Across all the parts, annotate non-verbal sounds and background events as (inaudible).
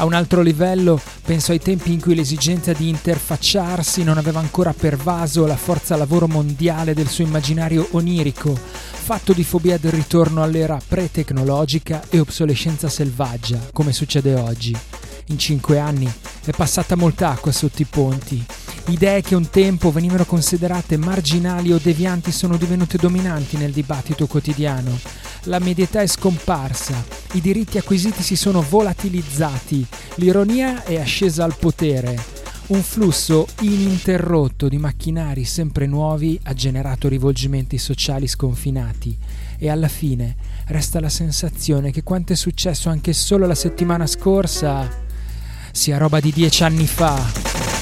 A un altro livello penso ai tempi in cui l'esigenza di interfacciarsi non aveva ancora pervaso la forza lavoro mondiale del suo immaginario onirico, fatto di fobia del ritorno all'era pre-tecnologica e obsolescenza selvaggia, come succede oggi. In cinque anni è passata molta acqua sotto i ponti. Idee che un tempo venivano considerate marginali o devianti sono divenute dominanti nel dibattito quotidiano la medietà è scomparsa, i diritti acquisiti si sono volatilizzati, l'ironia è ascesa al potere. Un flusso ininterrotto di macchinari sempre nuovi ha generato rivolgimenti sociali sconfinati e alla fine resta la sensazione che quanto è successo anche solo la settimana scorsa sia roba di dieci anni fa.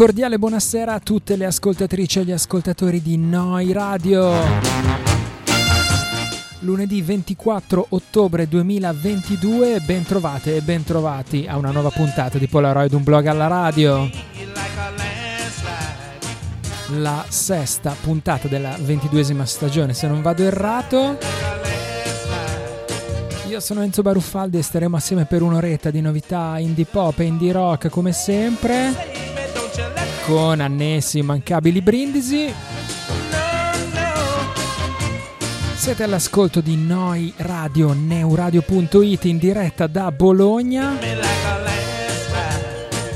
Cordiale buonasera a tutte le ascoltatrici e gli ascoltatori di Noi Radio. Lunedì 24 ottobre 2022, bentrovate e bentrovati a una nuova puntata di Polaroid, un blog alla radio. La sesta puntata della ventiduesima stagione, se non vado errato. Io sono Enzo Baruffaldi e staremo assieme per un'oretta di novità indie pop e indie rock come sempre con annessi immancabili brindisi. Siete all'ascolto di Noi Radio Neuradio.it in diretta da Bologna,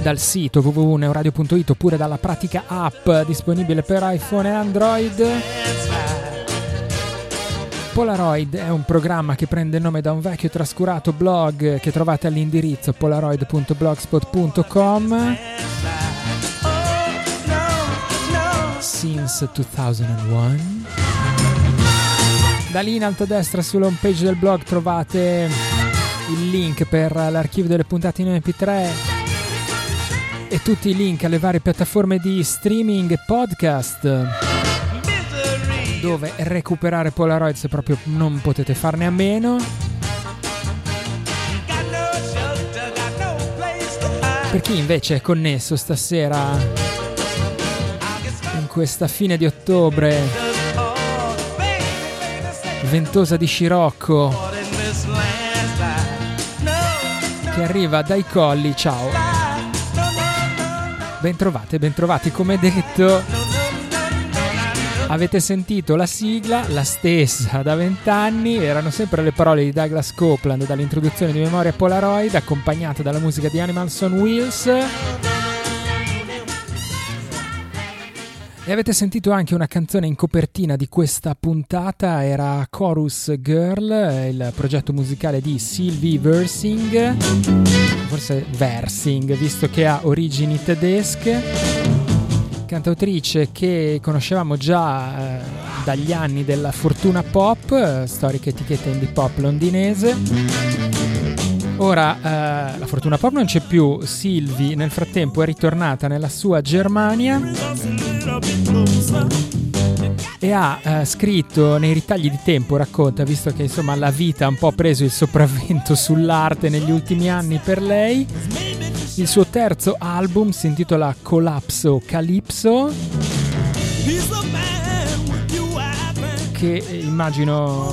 dal sito www.neuradio.it oppure dalla pratica app disponibile per iPhone e Android. Polaroid è un programma che prende il nome da un vecchio trascurato blog che trovate all'indirizzo polaroid.blogspot.com. Since 2001. Da lì in alto a destra sulla home page del blog trovate il link per l'archivio delle puntate in MP3 e tutti i link alle varie piattaforme di streaming e podcast dove recuperare Polaroid se proprio non potete farne a meno. Per chi invece è connesso stasera questa fine di ottobre ventosa di Scirocco che arriva dai colli, ciao. Bentrovate, bentrovati, come detto Avete sentito la sigla, la stessa da vent'anni, erano sempre le parole di Douglas Copeland dall'introduzione di Memoria Polaroid, accompagnata dalla musica di Animals on Wheels. E avete sentito anche una canzone in copertina di questa puntata, era Chorus Girl, il progetto musicale di Sylvie Versing, forse Versing, visto che ha origini tedesche cantautrice che conoscevamo già eh, dagli anni della Fortuna Pop, eh, storica etichetta indie pop londinese. Ora eh, la Fortuna Pop non c'è più, Sylvie nel frattempo è ritornata nella sua Germania e ha eh, scritto nei ritagli di tempo, racconta, visto che insomma la vita ha un po' preso il sopravvento (laughs) sull'arte negli ultimi anni per lei, il suo terzo album si intitola Collapso Calypso. Che immagino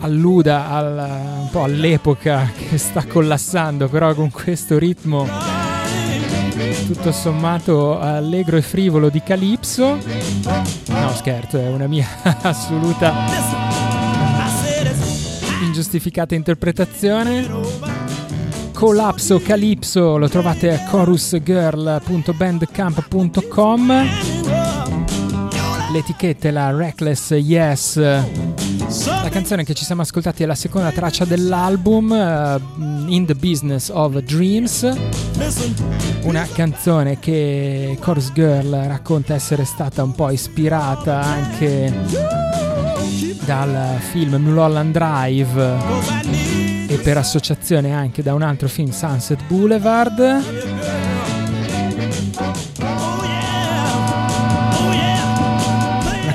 alluda al, un po' all'epoca che sta collassando, però con questo ritmo tutto sommato allegro e frivolo di Calypso. No, scherzo, è una mia (laughs) assoluta ingiustificata interpretazione. Collapso Calypso lo trovate a chorusgirl.bandcamp.com l'etichetta è la Reckless Yes la canzone che ci siamo ascoltati è la seconda traccia dell'album uh, In the Business of Dreams una canzone che Chorus Girl racconta essere stata un po' ispirata anche dal film Mulholland Drive e per associazione anche da un altro film Sunset Boulevard.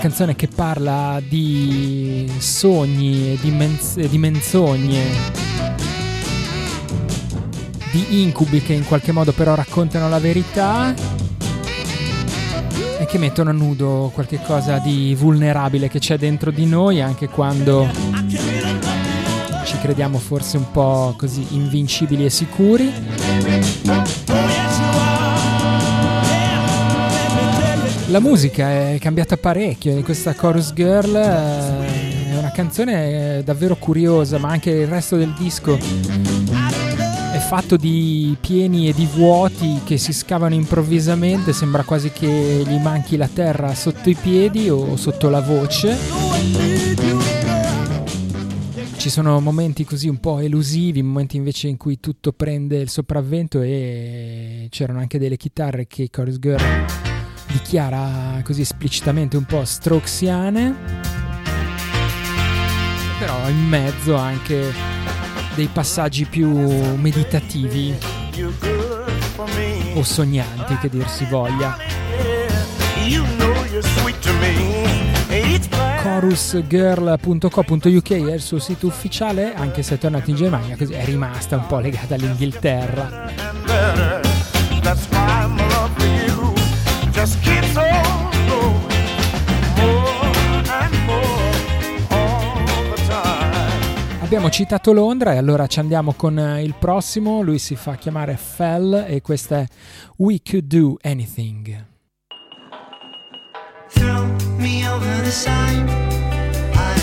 Canzone che parla di sogni, di, menz- di menzogne, di incubi che in qualche modo però raccontano la verità e che mettono a nudo qualche cosa di vulnerabile che c'è dentro di noi anche quando ci crediamo forse un po' così invincibili e sicuri. La musica è cambiata parecchio di questa Chorus Girl, eh, è una canzone davvero curiosa, ma anche il resto del disco è fatto di pieni e di vuoti che si scavano improvvisamente, sembra quasi che gli manchi la terra sotto i piedi o sotto la voce. Ci sono momenti così un po' elusivi, momenti invece in cui tutto prende il sopravvento e c'erano anche delle chitarre che Chorus Girl dichiara così esplicitamente un po' strokesiane. Però in mezzo anche dei passaggi più meditativi o sognanti che dir si voglia. chorusgirl.co.uk è il suo sito ufficiale, anche se è tornato in Germania, così è rimasta un po' legata all'Inghilterra. Abbiamo citato Londra e allora ci andiamo con eh, il prossimo, lui si fa chiamare Fell e questa è We Could Do Anything. Throw me over the side. Fell.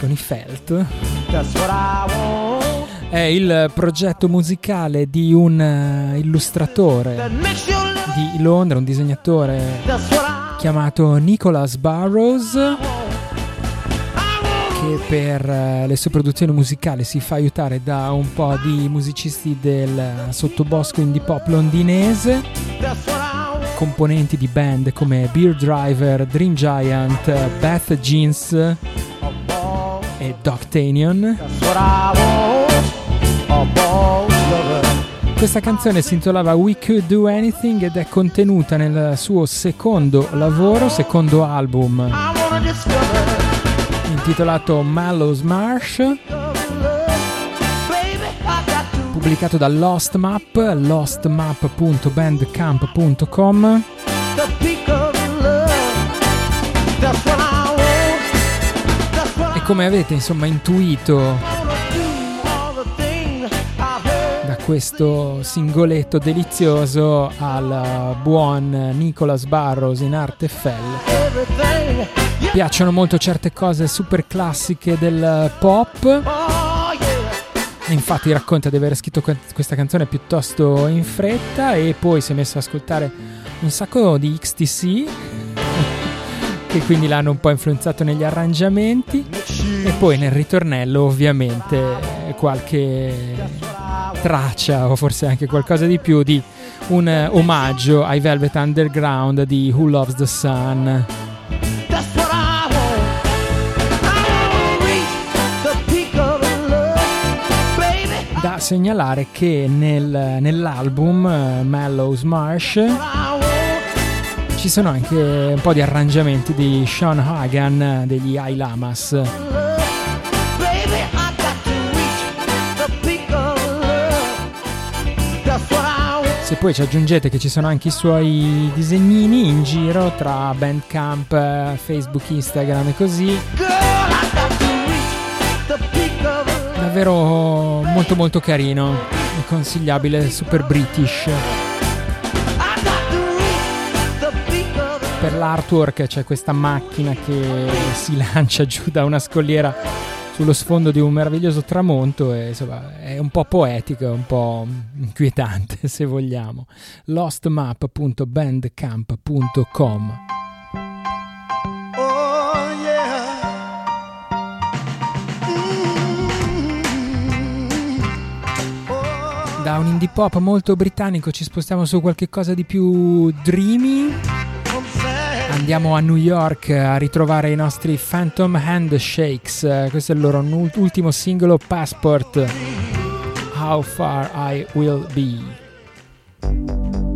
Con i Felt. È il progetto musicale di un uh, illustratore di Londra, un disegnatore chiamato Nicholas Barrows che per uh, le sue produzioni musicali si fa aiutare da un po' di musicisti del sottobosco indie pop londinese componenti di band come Beer Driver, Dream Giant, Beth Jeans e Doctanion. Questa canzone si intitolava We Could Do Anything ed è contenuta nel suo secondo lavoro, secondo album intitolato Mallows Marsh pubblicato da Lost Map, lostmap.bandcamp.com e come avete insomma intuito questo singoletto delizioso al buon Nicholas Barrows in arte Fell. Piacciono molto certe cose super classiche del pop. Infatti racconta di aver scritto questa canzone piuttosto in fretta e poi si è messo ad ascoltare un sacco di XTC che quindi l'hanno un po' influenzato negli arrangiamenti. E poi nel ritornello ovviamente qualche traccia o forse anche qualcosa di più di un omaggio ai Velvet Underground di Who Loves the Sun. Da segnalare che nel, nell'album uh, Mellows Marsh ci sono anche un po' di arrangiamenti di Sean Hagan degli I Lamas. Se poi ci aggiungete che ci sono anche i suoi disegnini in giro tra Bandcamp, Facebook, Instagram e così. Davvero molto molto carino e consigliabile, super british. Per l'artwork c'è questa macchina che si lancia giù da una scogliera sullo sfondo di un meraviglioso tramonto e insomma è un po' poetico, un po' inquietante (laughs) se vogliamo. lostmap.bandcamp.com Da un indie pop molto britannico ci spostiamo su qualche cosa di più dreamy Andiamo a New York a ritrovare i nostri Phantom Handshakes. Questo è il loro ultimo singolo Passport. How far I will be.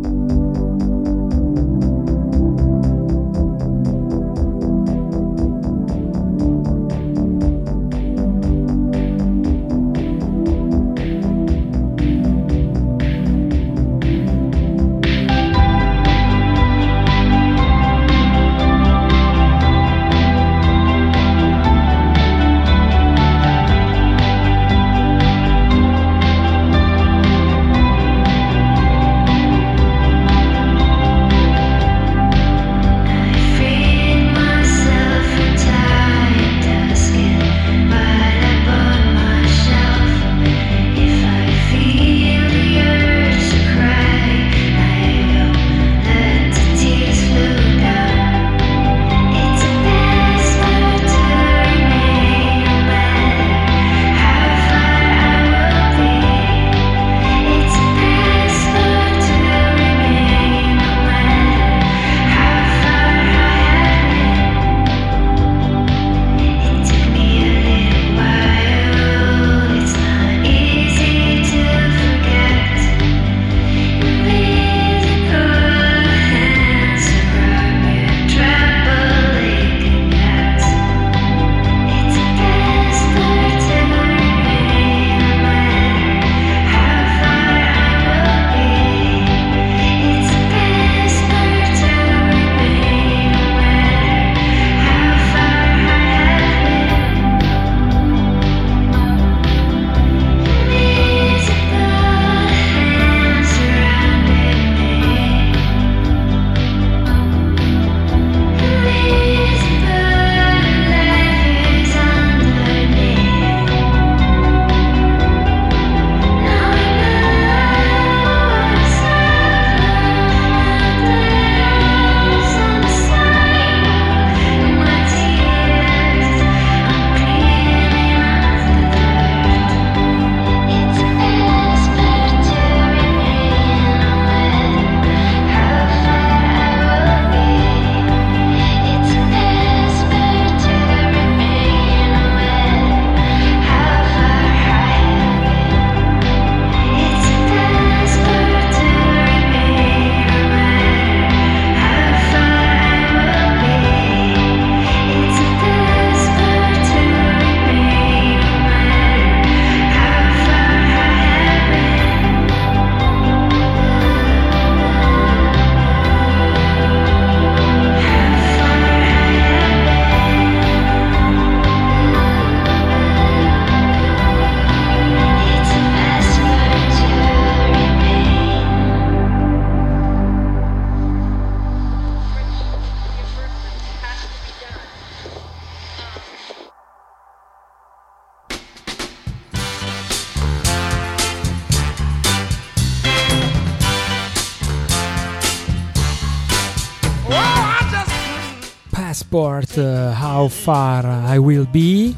How Far I Will Be.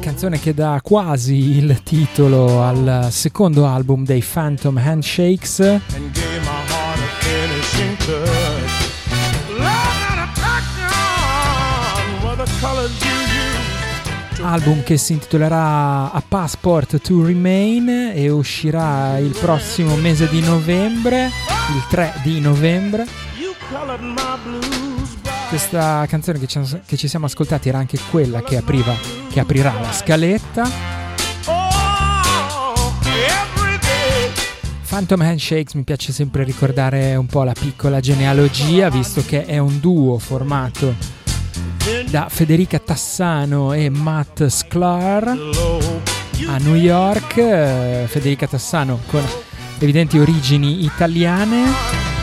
Canzone che dà quasi il titolo al secondo album dei Phantom Handshakes. Album che si intitolerà A Passport to Remain e uscirà il prossimo mese di novembre, il 3 di novembre. Questa canzone che ci, che ci siamo ascoltati era anche quella che, apriva, che aprirà la scaletta. Phantom Handshakes mi piace sempre ricordare un po' la piccola genealogia, visto che è un duo formato da Federica Tassano e Matt Sklar a New York. Federica Tassano con evidenti origini italiane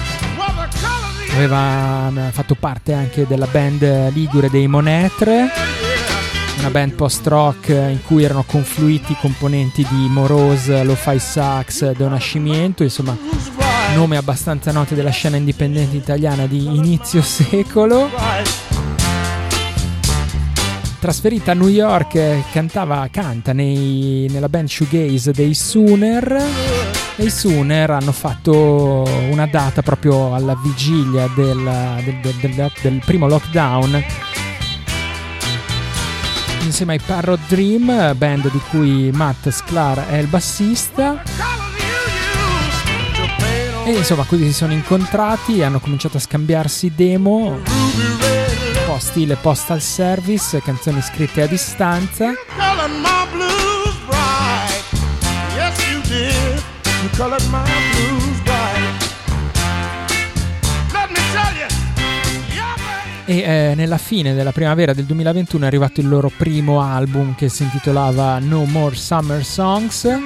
aveva fatto parte anche della band ligure dei Monetre, una band post-rock in cui erano confluiti componenti di Morose, Lo-Fi Sax, Don Nascimento, insomma nome abbastanza note della scena indipendente italiana di inizio (laughs) secolo. Trasferita a New York, cantava, canta nei, nella band shoegaze dei Sooner e i Sooner hanno fatto una data proprio alla vigilia del, del, del, del primo lockdown insieme ai Parrot Dream, band di cui Matt Sklar è il bassista. E insomma, così si sono incontrati e hanno cominciato a scambiarsi demo, un po' stile postal service, canzoni scritte a distanza. Colored my blues bright. Let me tell you. E eh, nella fine della primavera del 2021 è arrivato il loro primo album che si intitolava No More Summer Songs.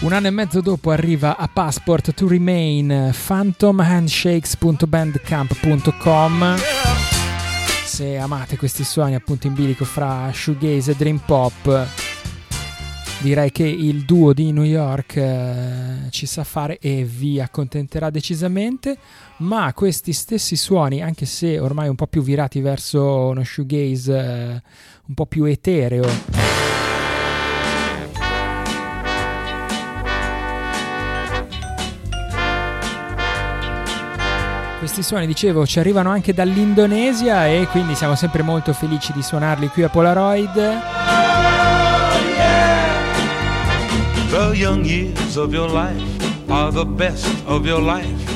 Un anno e mezzo dopo arriva a Passport to Remain phantomhandshakes.bandcamp.com se amate questi suoni appunto in bilico fra shoegaze e dream pop direi che il duo di New York eh, ci sa fare e vi accontenterà decisamente. Ma questi stessi suoni anche se ormai un po' più virati verso uno shoegaze eh, un po' più etereo Questi suoni, dicevo, ci arrivano anche dall'Indonesia e quindi siamo sempre molto felici di suonarli qui a Polaroid.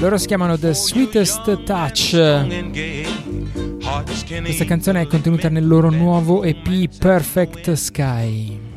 Loro si chiamano The Sweetest Touch. Questa canzone è contenuta nel loro nuovo EP Perfect Sky.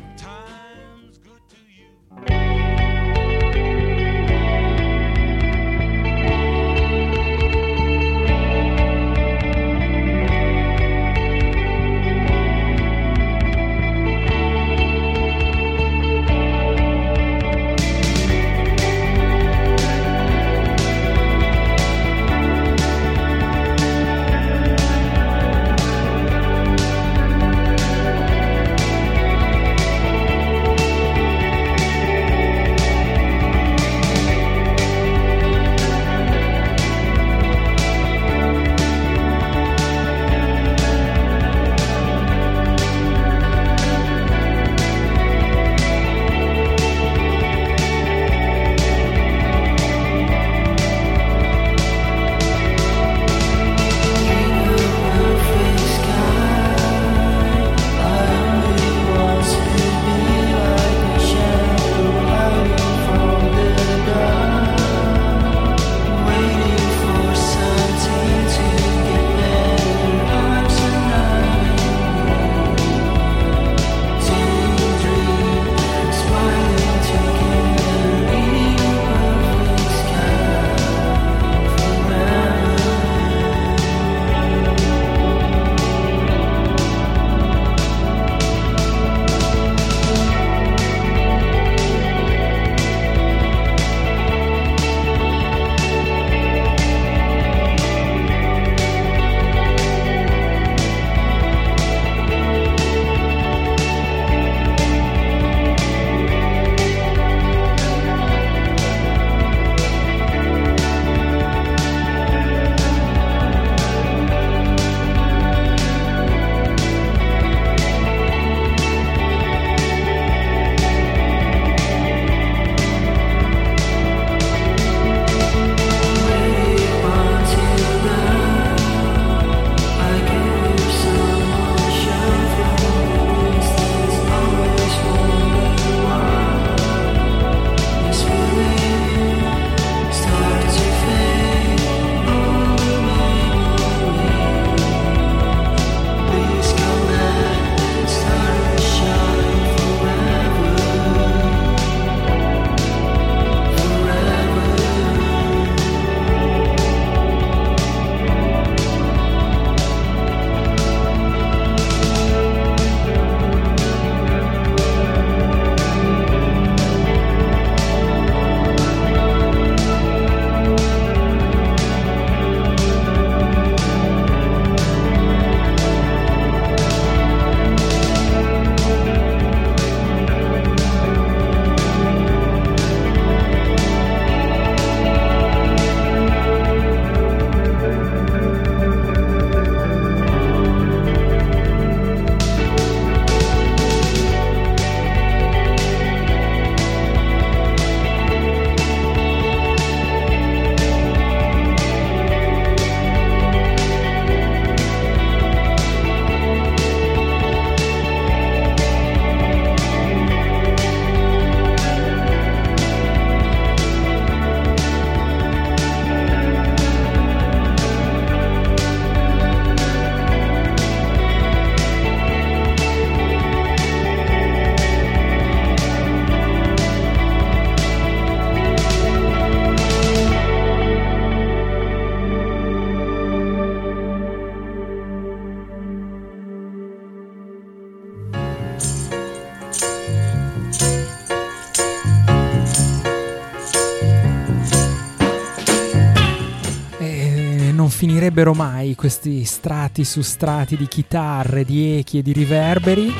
Finirebbero mai questi strati su strati di chitarre, di echi e di riverberi.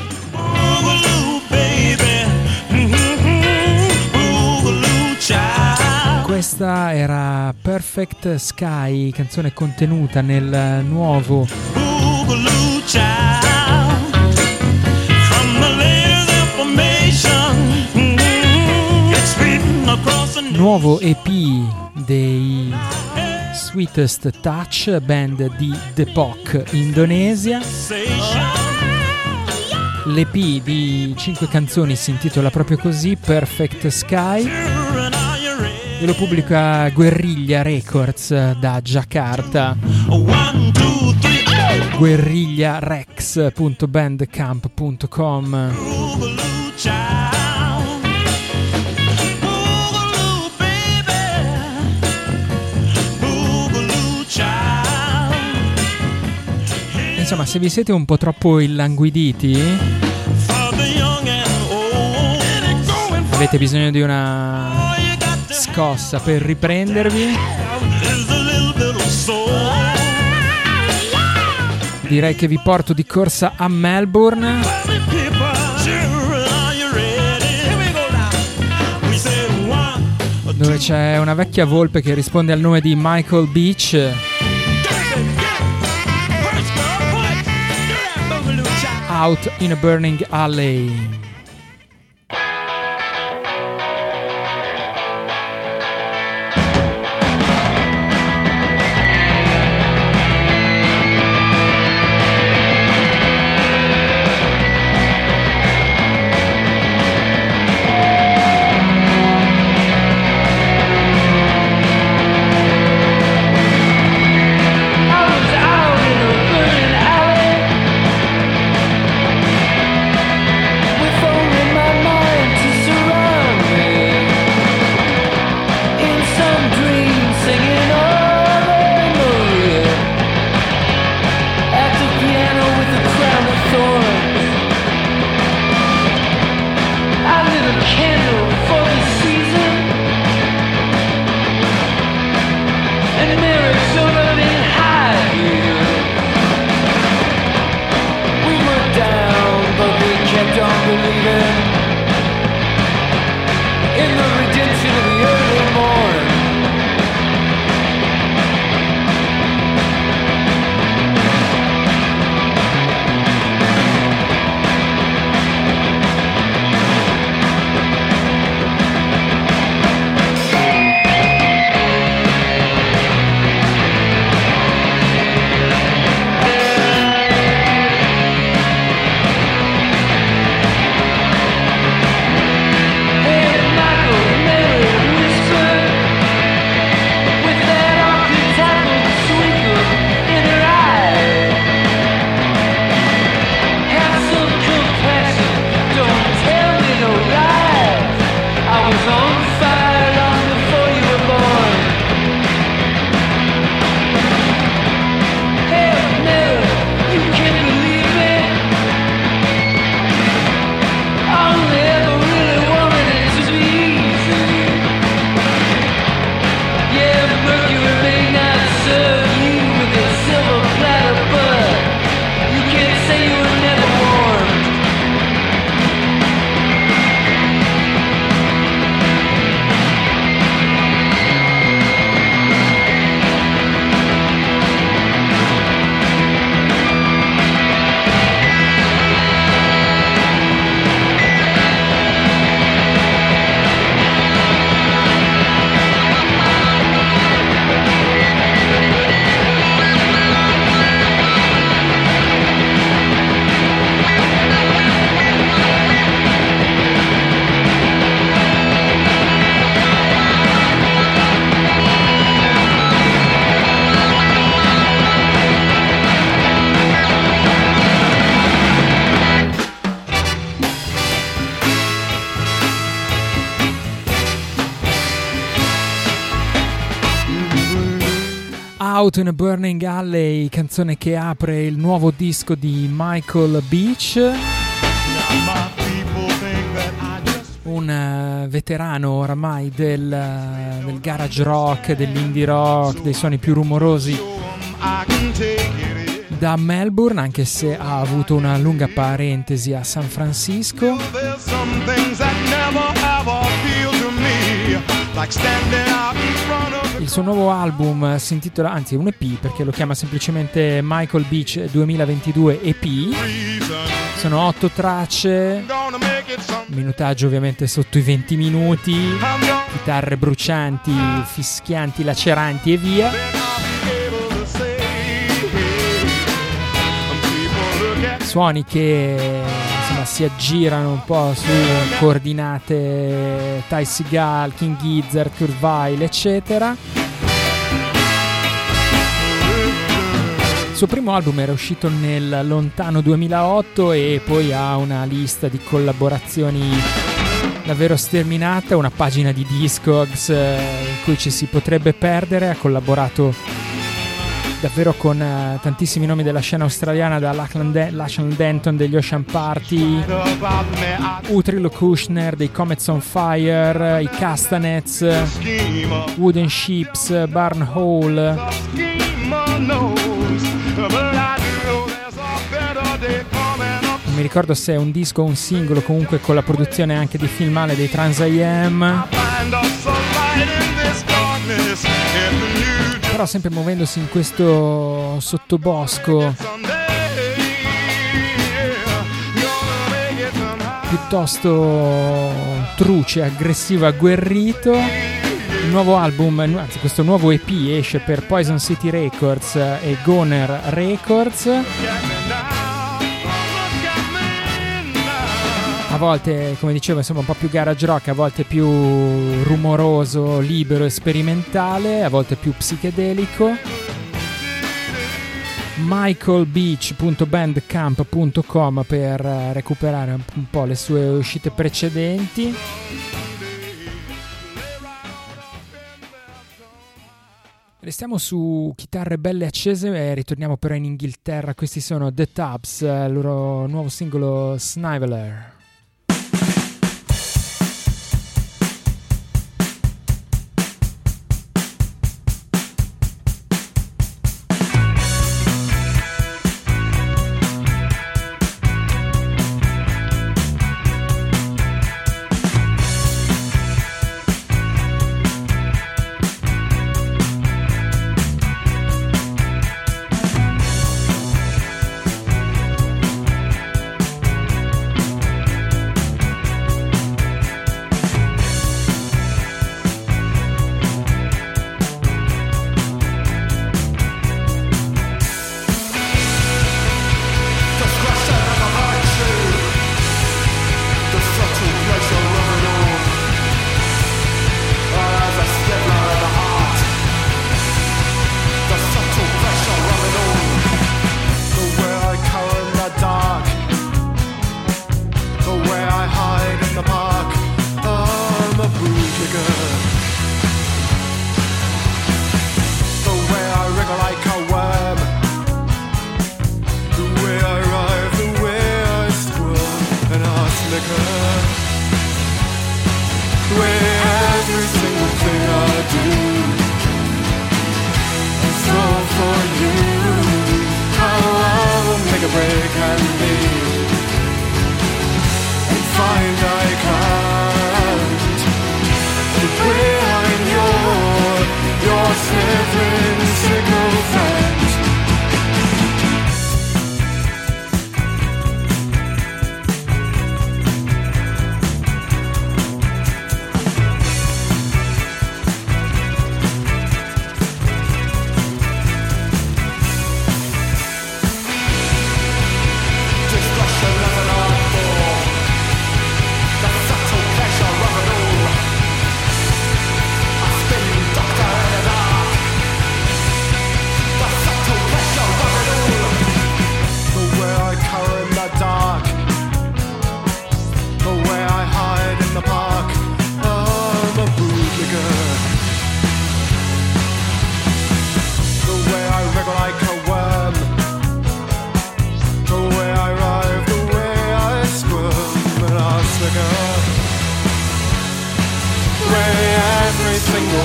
Questa era Perfect Sky, canzone contenuta nel nuovo nuovo EP Sweetest Touch, band di Depok Indonesia. L'EP di 5 canzoni si intitola proprio così, Perfect Sky, e lo pubblica Guerriglia Records da Jakarta. guerrigliarex.bandcamp.com Insomma, se vi siete un po' troppo illanguiditi, avete bisogno di una scossa per riprendervi. Direi che vi porto di corsa a Melbourne. Dove c'è una vecchia volpe che risponde al nome di Michael Beach. Out in a Burning Alley. Out in a Burning Alley, canzone che apre il nuovo disco di Michael Beach. Un uh, veterano oramai del, uh, del garage rock, dell'indie rock, dei suoni più rumorosi Da Melbourne, anche se ha avuto una lunga parentesi a San Francisco. Il suo nuovo album si intitola, anzi un EP perché lo chiama semplicemente Michael Beach 2022 EP. Sono otto tracce, minutaggio ovviamente sotto i 20 minuti, chitarre brucianti, fischianti, laceranti e via. Suoni che si aggirano un po' su coordinate Ty Seagal, King Gizzard, Curvile, eccetera. Il suo primo album era uscito nel lontano 2008 e poi ha una lista di collaborazioni davvero sterminata, una pagina di Discogs eh, in cui ci si potrebbe perdere, ha collaborato davvero con uh, tantissimi nomi della scena australiana, da Lachlan, De- Lachlan Denton degli Ocean Party, Utrilo Kushner dei Comets on Fire, i Castanets, Wooden Ships, Barn Hole. Non mi ricordo se è un disco o un singolo, comunque con la produzione anche di filmale dei Trans IM. Però sempre muovendosi in questo sottobosco piuttosto truce, aggressivo, agguerrito. Il nuovo album, anzi questo nuovo EP esce per Poison City Records e Goner Records. A volte, come dicevo, insomma un po' più garage rock, a volte più rumoroso, libero e sperimentale, a volte più psichedelico. michaelbeach.bandcamp.com per recuperare un po' le sue uscite precedenti. Restiamo su chitarre belle accese e ritorniamo però in Inghilterra. Questi sono The Tubs, il loro nuovo singolo Sniveler.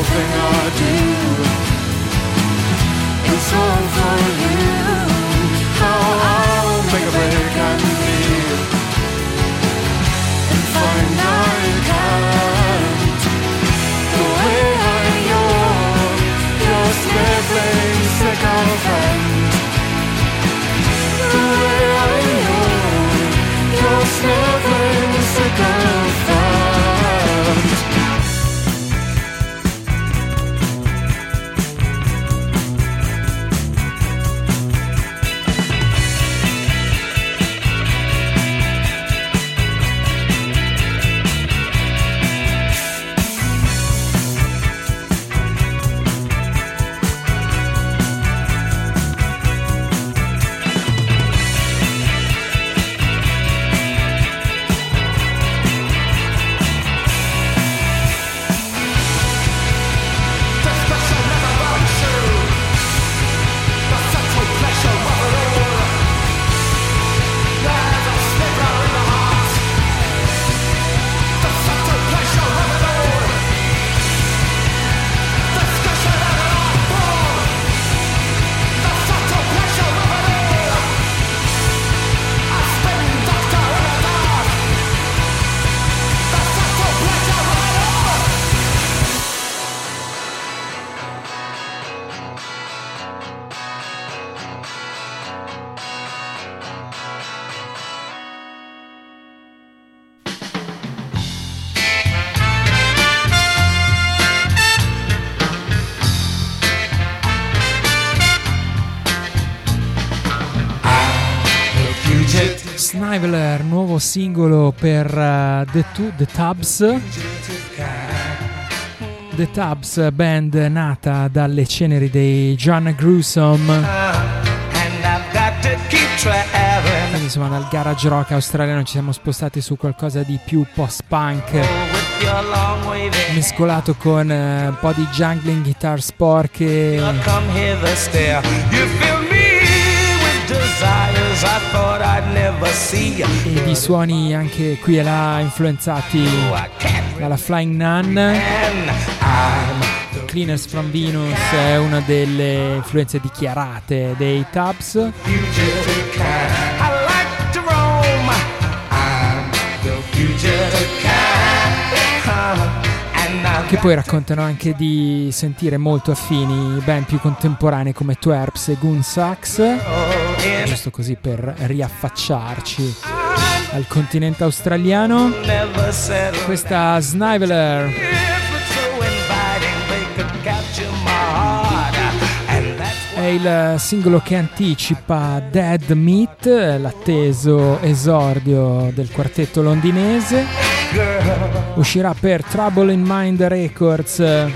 all I do. It's all for you. Singolo per uh, The, Tu- The Tubs. The Tubs, band nata dalle ceneri dei John Gruesome. Quindi insomma dal garage rock australiano ci siamo spostati su qualcosa di più post-punk. waving Mescolato con eh, un po' di jungling, guitar sporche. E di suoni anche qui e là influenzati Oh, dalla Flying Nun. Cleaners from Venus è una delle influenze dichiarate dei I've Che poi raccontano anche di sentire molto affini band più contemporanei come Twerps e Goon got in giusto così per riaffacciarci al continente australiano. Questa Sniveler è il singolo che anticipa Dead Meat, l'atteso esordio del quartetto londinese. Uscirà per Trouble in Mind Records eh,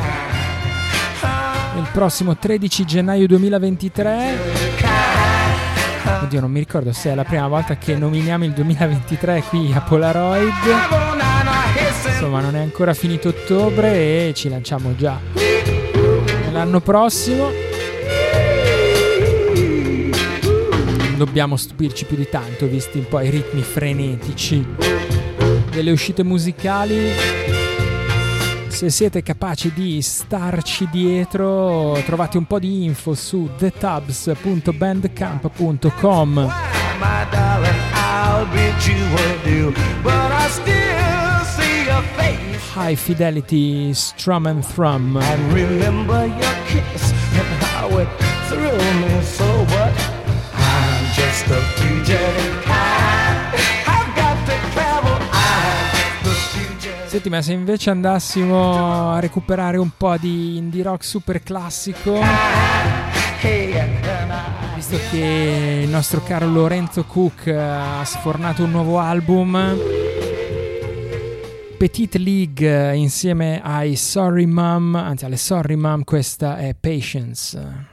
il prossimo 13 gennaio 2023. Oddio, non mi ricordo se è la prima volta che nominiamo il 2023 qui a Polaroid. Insomma, non è ancora finito ottobre e ci lanciamo già l'anno prossimo. Non dobbiamo stupirci più di tanto, visti un po' i ritmi frenetici delle uscite musicali. Se siete capaci di starci dietro, trovate un po' di info su thetubs.bandcamp.com. High Fidelity Strum and Thrum. and Senti, ma se invece andassimo a recuperare un po' di indie rock super classico, visto che il nostro caro Lorenzo Cook ha sfornato un nuovo album, Petite League eh, insieme ai Sorry Mom, anzi alle Sorry Mom, questa è Patience.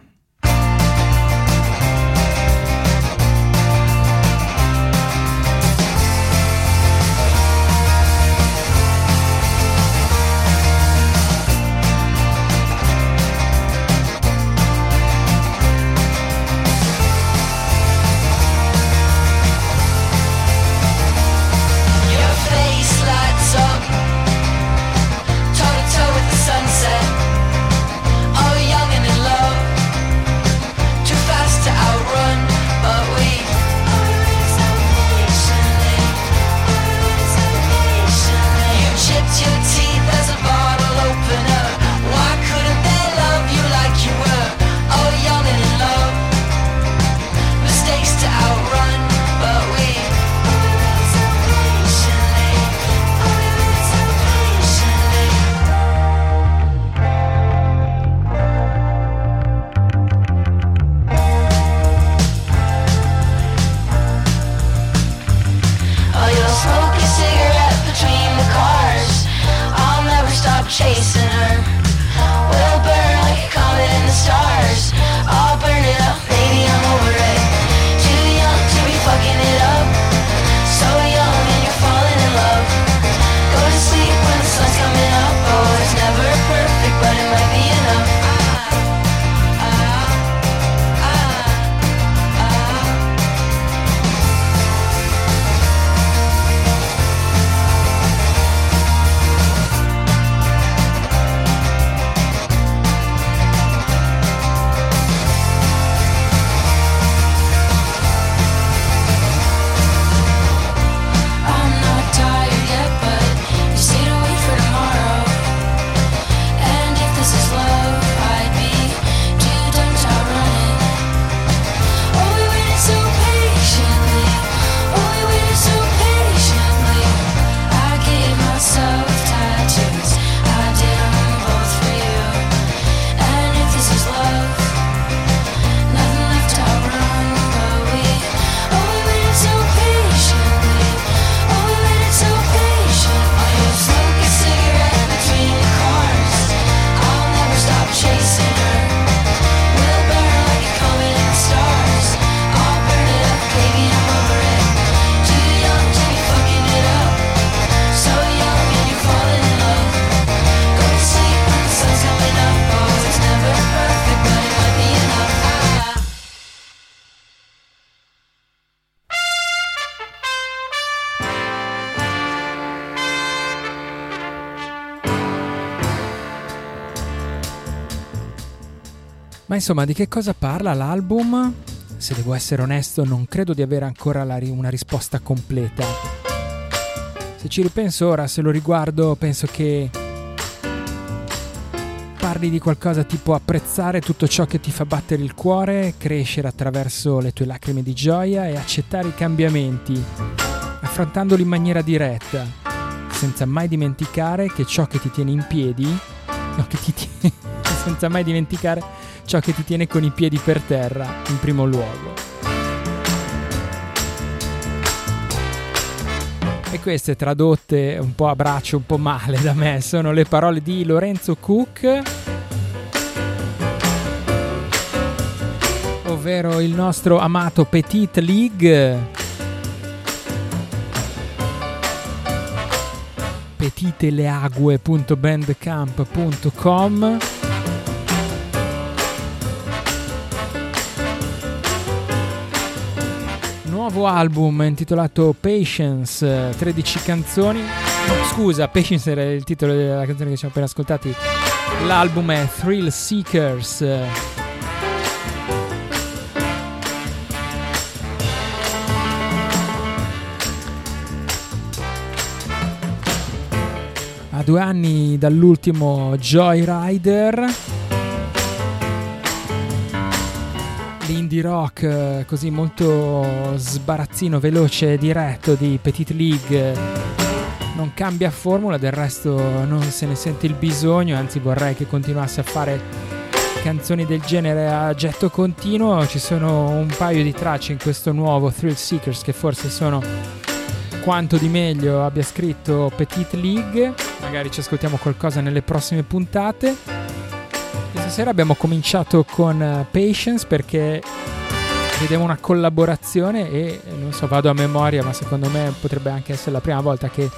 Insomma, di che cosa parla l'album? Se devo essere onesto, non credo di avere ancora ri- una risposta completa. Se ci ripenso ora, se lo riguardo, penso che parli di qualcosa tipo apprezzare tutto ciò che ti fa battere il cuore, crescere attraverso le tue lacrime di gioia e accettare i cambiamenti, affrontandoli in maniera diretta, senza mai dimenticare che ciò che ti tiene in piedi, no, che ti tiene, (laughs) senza mai dimenticare ciò che ti tiene con i piedi per terra in primo luogo. E queste tradotte un po' a braccio, un po' male da me, sono le parole di Lorenzo Cook, ovvero il nostro amato Petit League. petiteleague.bandcamp.com Nuovo album intitolato Patience, eh, 13 canzoni. No, scusa, Patience era il titolo della canzone che ci siamo appena ascoltati. L'album è Thrill Seekers. A due anni dall'ultimo Joyrider. L'indie rock eh, così molto sbarazzino, veloce diretto di Petit League non cambia formula, del resto non se ne sente il bisogno, anzi vorrei che continuasse a fare canzoni del genere a getto continuo. Ci sono un paio di tracce in questo nuovo Thrill Seekers che forse sono quanto di meglio abbia scritto Petit League. Magari ci ascoltiamo qualcosa nelle prossime puntate. Questa sera abbiamo cominciato con eh, Patience perché vediamo una collaborazione e eh, non so, vado a memoria, ma secondo me potrebbe anche essere la prima volta che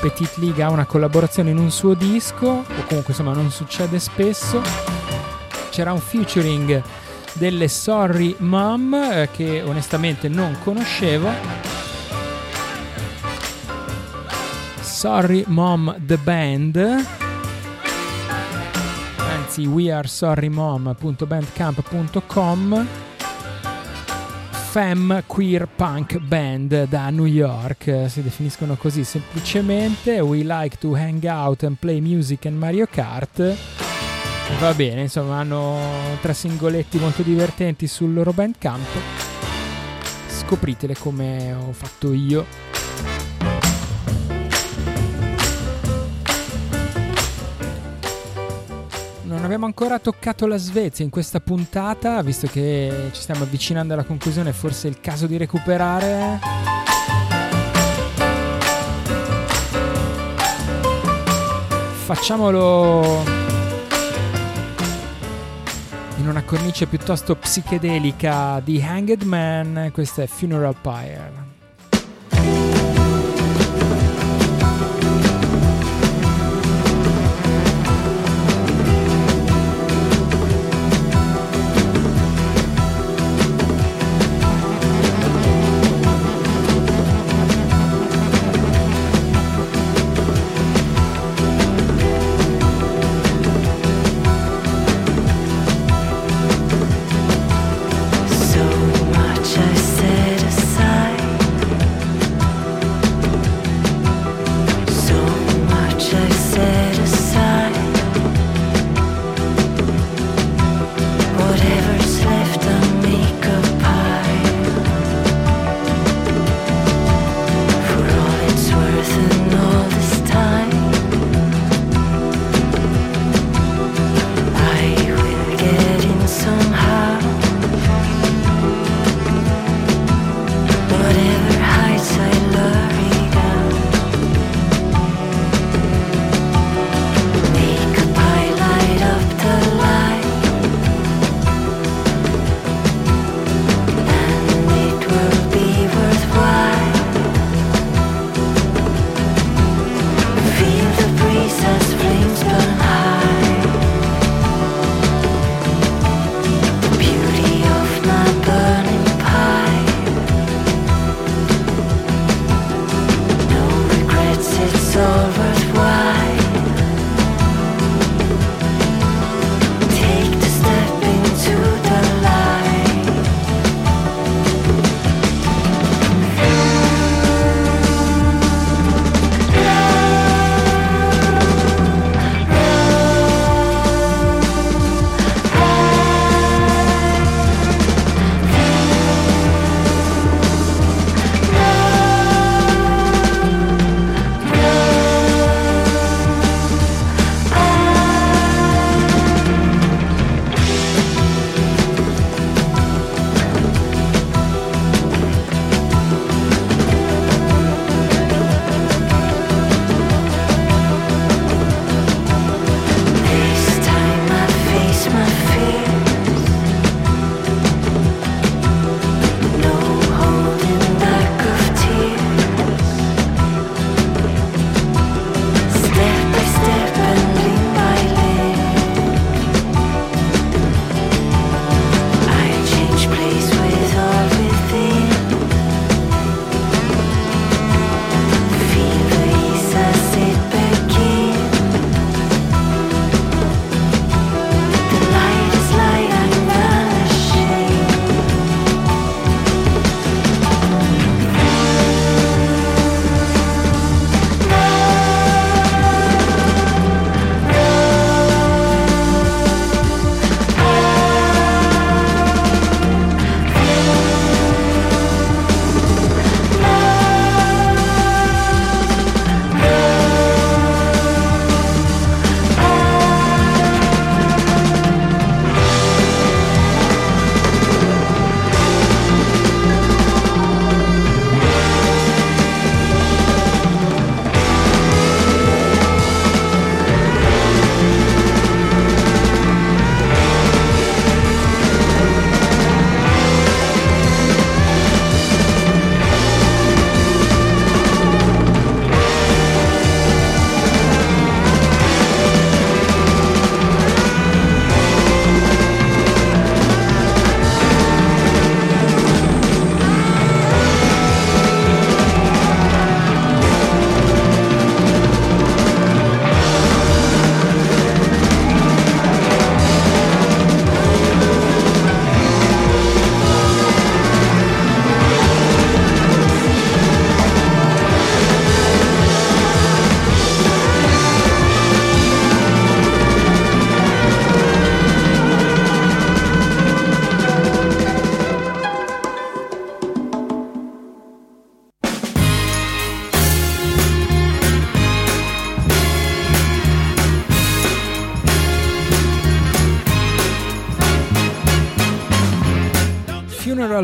Petit League ha una collaborazione in un suo disco, o comunque insomma non succede spesso. C'era un featuring delle Sorry Mom eh, che onestamente non conoscevo. Sorry Mom The Band anzi wearesorrymom.bandcamp.com Femme Queer Punk Band da New York eh, si definiscono così semplicemente. We like to hang out and play music and Mario Kart. Va bene insomma hanno tre singoletti molto divertenti sul loro bandcamp. Scopritele come ho fatto io Non abbiamo ancora toccato la Svezia in questa puntata, visto che ci stiamo avvicinando alla conclusione, forse è il caso di recuperare. facciamolo in una cornice piuttosto psichedelica di Hanged Man, questo è Funeral Pyre.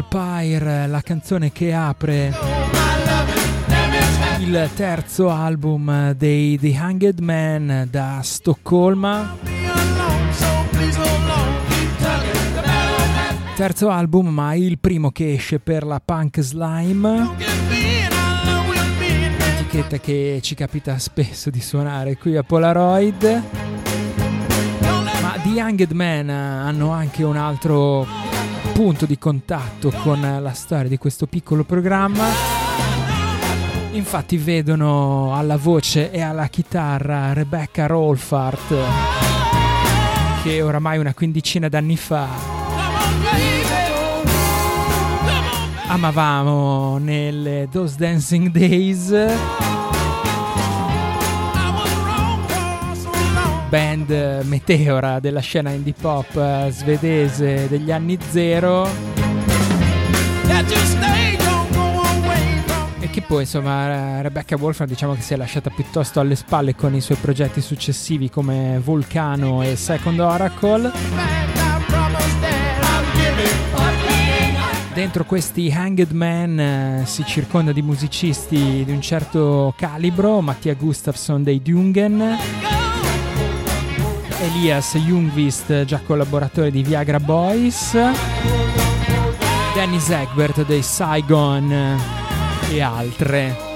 Funeral Pyre, la canzone che apre il terzo album dei The Hanged Man da Stoccolma. Terzo album, ma il primo che esce per la Punk Slime. Etichetta che ci capita spesso di suonare qui a Polaroid. Ma The Hanged Man hanno anche un altro punto di contatto con la storia di questo piccolo programma. Infatti vedono alla voce e alla chitarra Rebecca Rolfart che oramai una quindicina d'anni fa amavamo nelle Those Dancing Days band meteora della scena indie pop eh, svedese degli anni zero. E che poi insomma Rebecca Wolfram diciamo che si è lasciata piuttosto alle spalle con i suoi progetti successivi come Vulcano e Second Oracle. Dentro questi Hanged Man eh, si circonda di musicisti di un certo calibro, Mattia Gustafsson dei Dungen, Elias Jungvist, già collaboratore di Viagra Boys, Dennis Egbert dei Saigon e altre.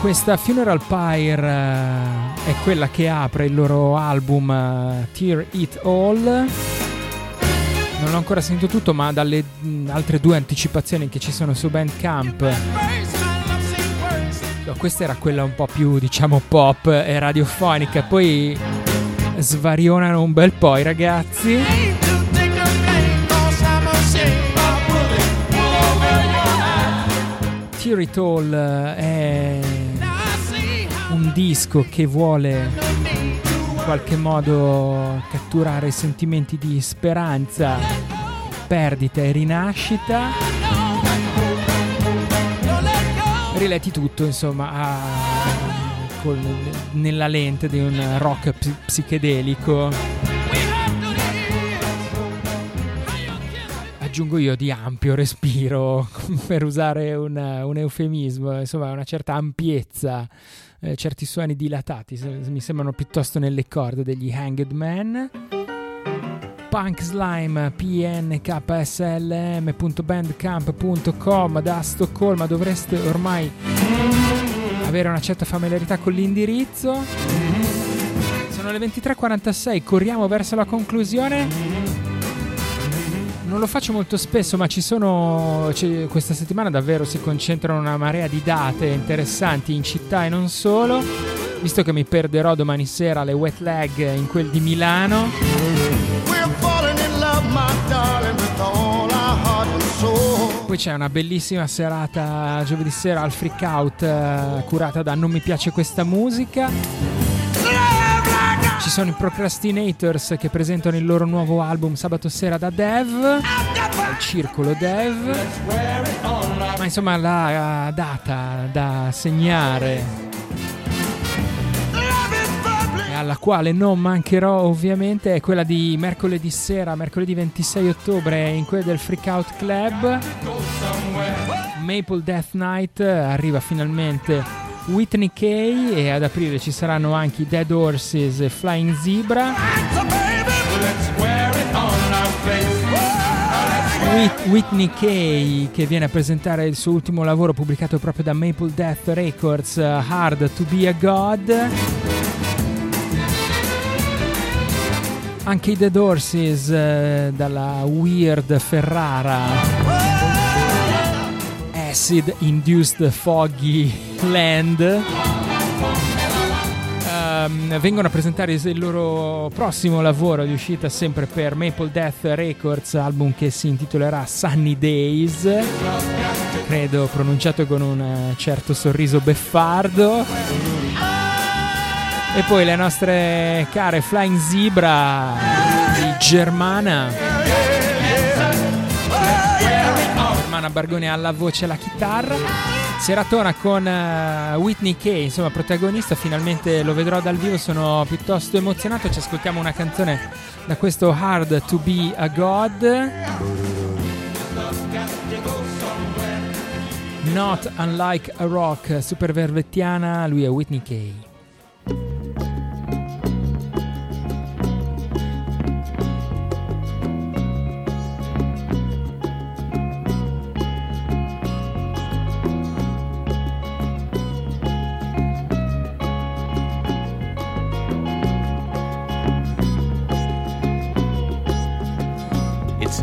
Questa Funeral Pyre eh, è quella che apre il loro album eh, Tear It All. Non l'ho ancora sentito tutto, ma dalle mh, altre due anticipazioni che ci sono su Bandcamp. No, questa era quella un po' più, diciamo, pop e radiofonica. Poi svarionano un bel po' i ragazzi. Tear It eh, è un disco che vuole in qualche modo catturare sentimenti di speranza, perdita e rinascita. Riletti tutto, insomma, a, col, nella lente di un rock ps- psichedelico. aggiungo io di ampio respiro, (laughs) per usare un, un eufemismo, insomma una certa ampiezza, eh, certi suoni dilatati, mi sembrano piuttosto nelle corde degli Hanged Man. Punk Slime pnkslm.bandcamp.com da Stoccolma dovreste ormai avere una certa familiarità con l'indirizzo. Sono le 23.46, corriamo verso la conclusione non lo faccio molto spesso, ma ci sono. questa settimana davvero si concentrano una marea di date interessanti in città e non solo. Visto che mi perderò domani sera alle wet leg in quel di Milano. Poi c'è una bellissima serata giovedì sera al freak out eh, curata da Non mi piace questa musica. Ci sono i Procrastinators che presentano il loro nuovo album sabato sera da Dev, al circolo Dev. Ma insomma la eh, data da segnare alla quale non mancherò ovviamente è quella di mercoledì sera, mercoledì 26 ottobre in quella del Freak Out Club. Maple Death Night arriva finalmente Whitney Kay e ad aprile ci saranno anche i Dead Horses e Flying Zebra. Whit- Whitney Kay che viene a presentare il suo ultimo lavoro pubblicato proprio da Maple Death Records, Hard to be a God. Anche i Dead Horses eh, dalla Weird Ferrara. Acid Induced Foggy Land. Ehm, vengono a presentare il loro prossimo lavoro di uscita sempre per Maple Death Records, album che si intitolerà Sunny Days, credo pronunciato con un eh, certo sorriso beffardo. E poi le nostre care Flying Zebra di Germana. Germana Bargone alla voce e alla chitarra. Seratona con eh, Whitney Kay, insomma protagonista, finalmente lo vedrò dal vivo, sono piuttosto emozionato, ci ascoltiamo una canzone da questo Hard to be a God. Not unlike a rock, super vervettiana, lui è Whitney Kay.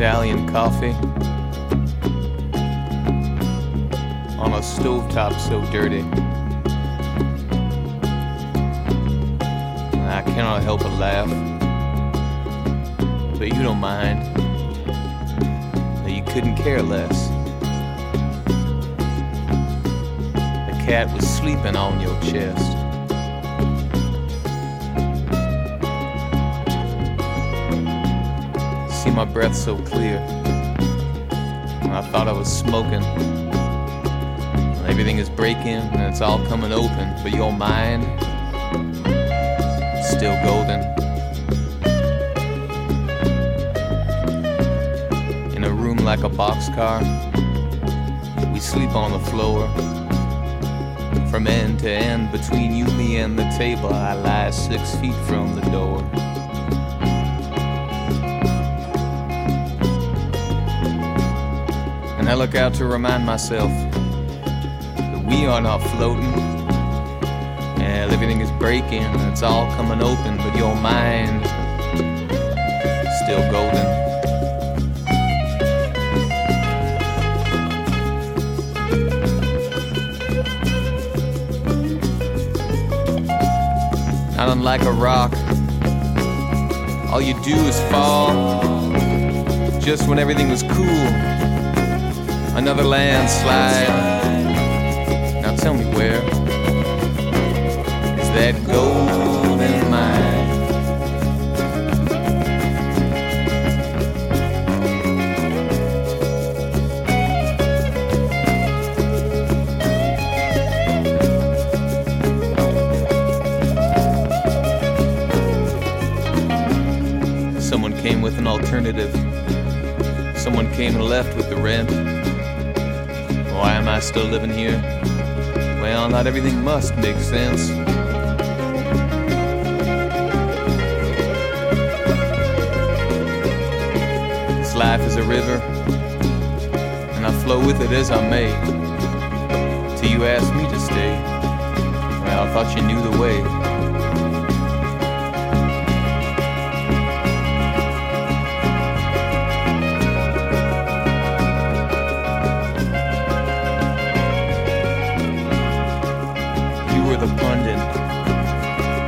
Italian coffee on a stovetop so dirty. I cannot help but laugh. But you don't mind. That you couldn't care less. The cat was sleeping on your chest. My breath so clear. And I thought I was smoking. And everything is breaking and it's all coming open, but your mind still golden. In a room like a boxcar, we sleep on the floor. From end to end, between you, me, and the table, I lie six feet from the door. I look out to remind myself that we are not floating. And everything is breaking, it's all coming open, but your mind is still golden. Not unlike a rock, all you do is fall just when everything was cool another landslide. Now tell me where is that golden mine? Someone came with an alternative. Someone came and left with the rent. Why am I still living here? Well, not everything must make sense. This life is a river, and I flow with it as I may. Till you asked me to stay. Well, I thought you knew the way. The pundit,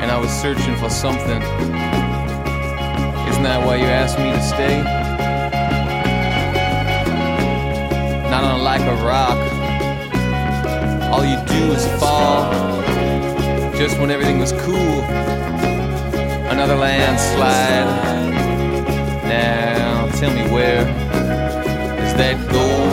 and I was searching for something. Isn't that why you asked me to stay? Not unlike a rock, all you do is fall. Just when everything was cool, another landslide. Now tell me where is that golden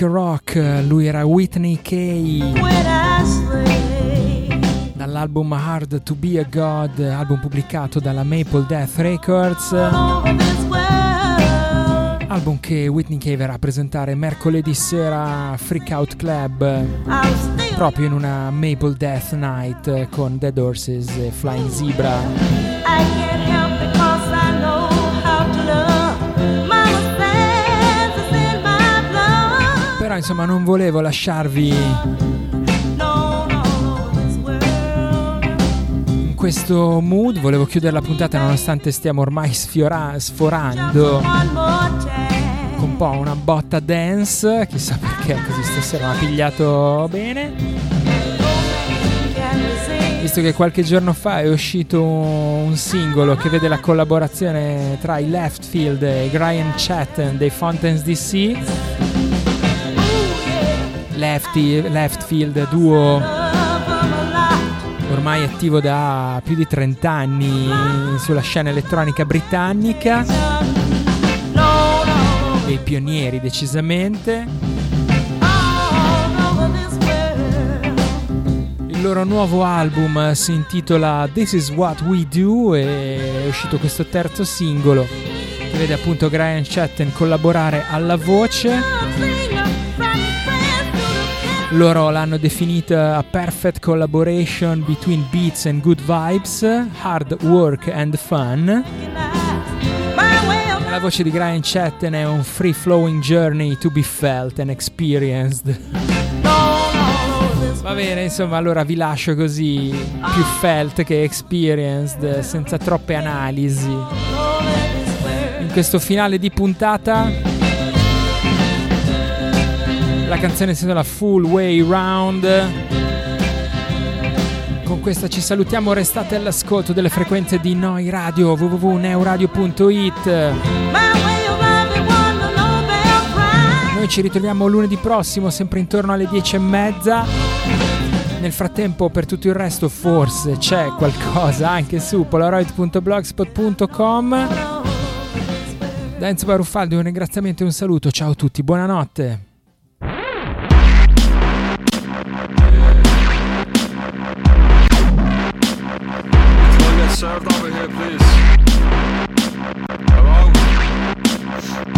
A Rock, lui era Whitney Kay. Dall'album Hard to Be a God, album pubblicato dalla Maple Death Records. Album che Whitney Kay verrà a presentare mercoledì sera a Freak Out Club, proprio in una Maple Death Night con Dead Horses e Flying Zebra. Insomma non volevo lasciarvi in questo mood, volevo chiudere la puntata nonostante stiamo ormai sfiora- sforando con un po' una botta dance, chissà perché così stasera mi ha pigliato bene. Visto che qualche giorno fa è uscito un singolo che vede la collaborazione tra i Left Field e Brian Chatten dei Fountains DC. Lefty, Left Field duo ormai attivo da più di 30 anni sulla scena elettronica britannica. Dei pionieri decisamente. Il loro nuovo album si intitola This Is What We Do e è uscito questo terzo singolo che vede appunto Brian Chatten collaborare alla voce. Loro l'hanno definita a perfect collaboration between beats and good vibes, hard work and fun. La voce di Brian Chatten è un free flowing journey to be felt and experienced. Va bene, insomma, allora vi lascio così, più felt che experienced, senza troppe analisi. In questo finale di puntata la canzone si intitola Full Way Round. Con questa ci salutiamo, restate all'ascolto delle frequenze di Noi Radio www.neuradio.it. Noi ci ritroviamo lunedì prossimo, sempre intorno alle 10 e mezza. Nel frattempo, per tutto il resto, forse c'è qualcosa anche su polaroid.blogspot.com. Da Enzo Baruffaldi un ringraziamento e un saluto. Ciao a tutti, buonanotte. Served over here, please? Hello?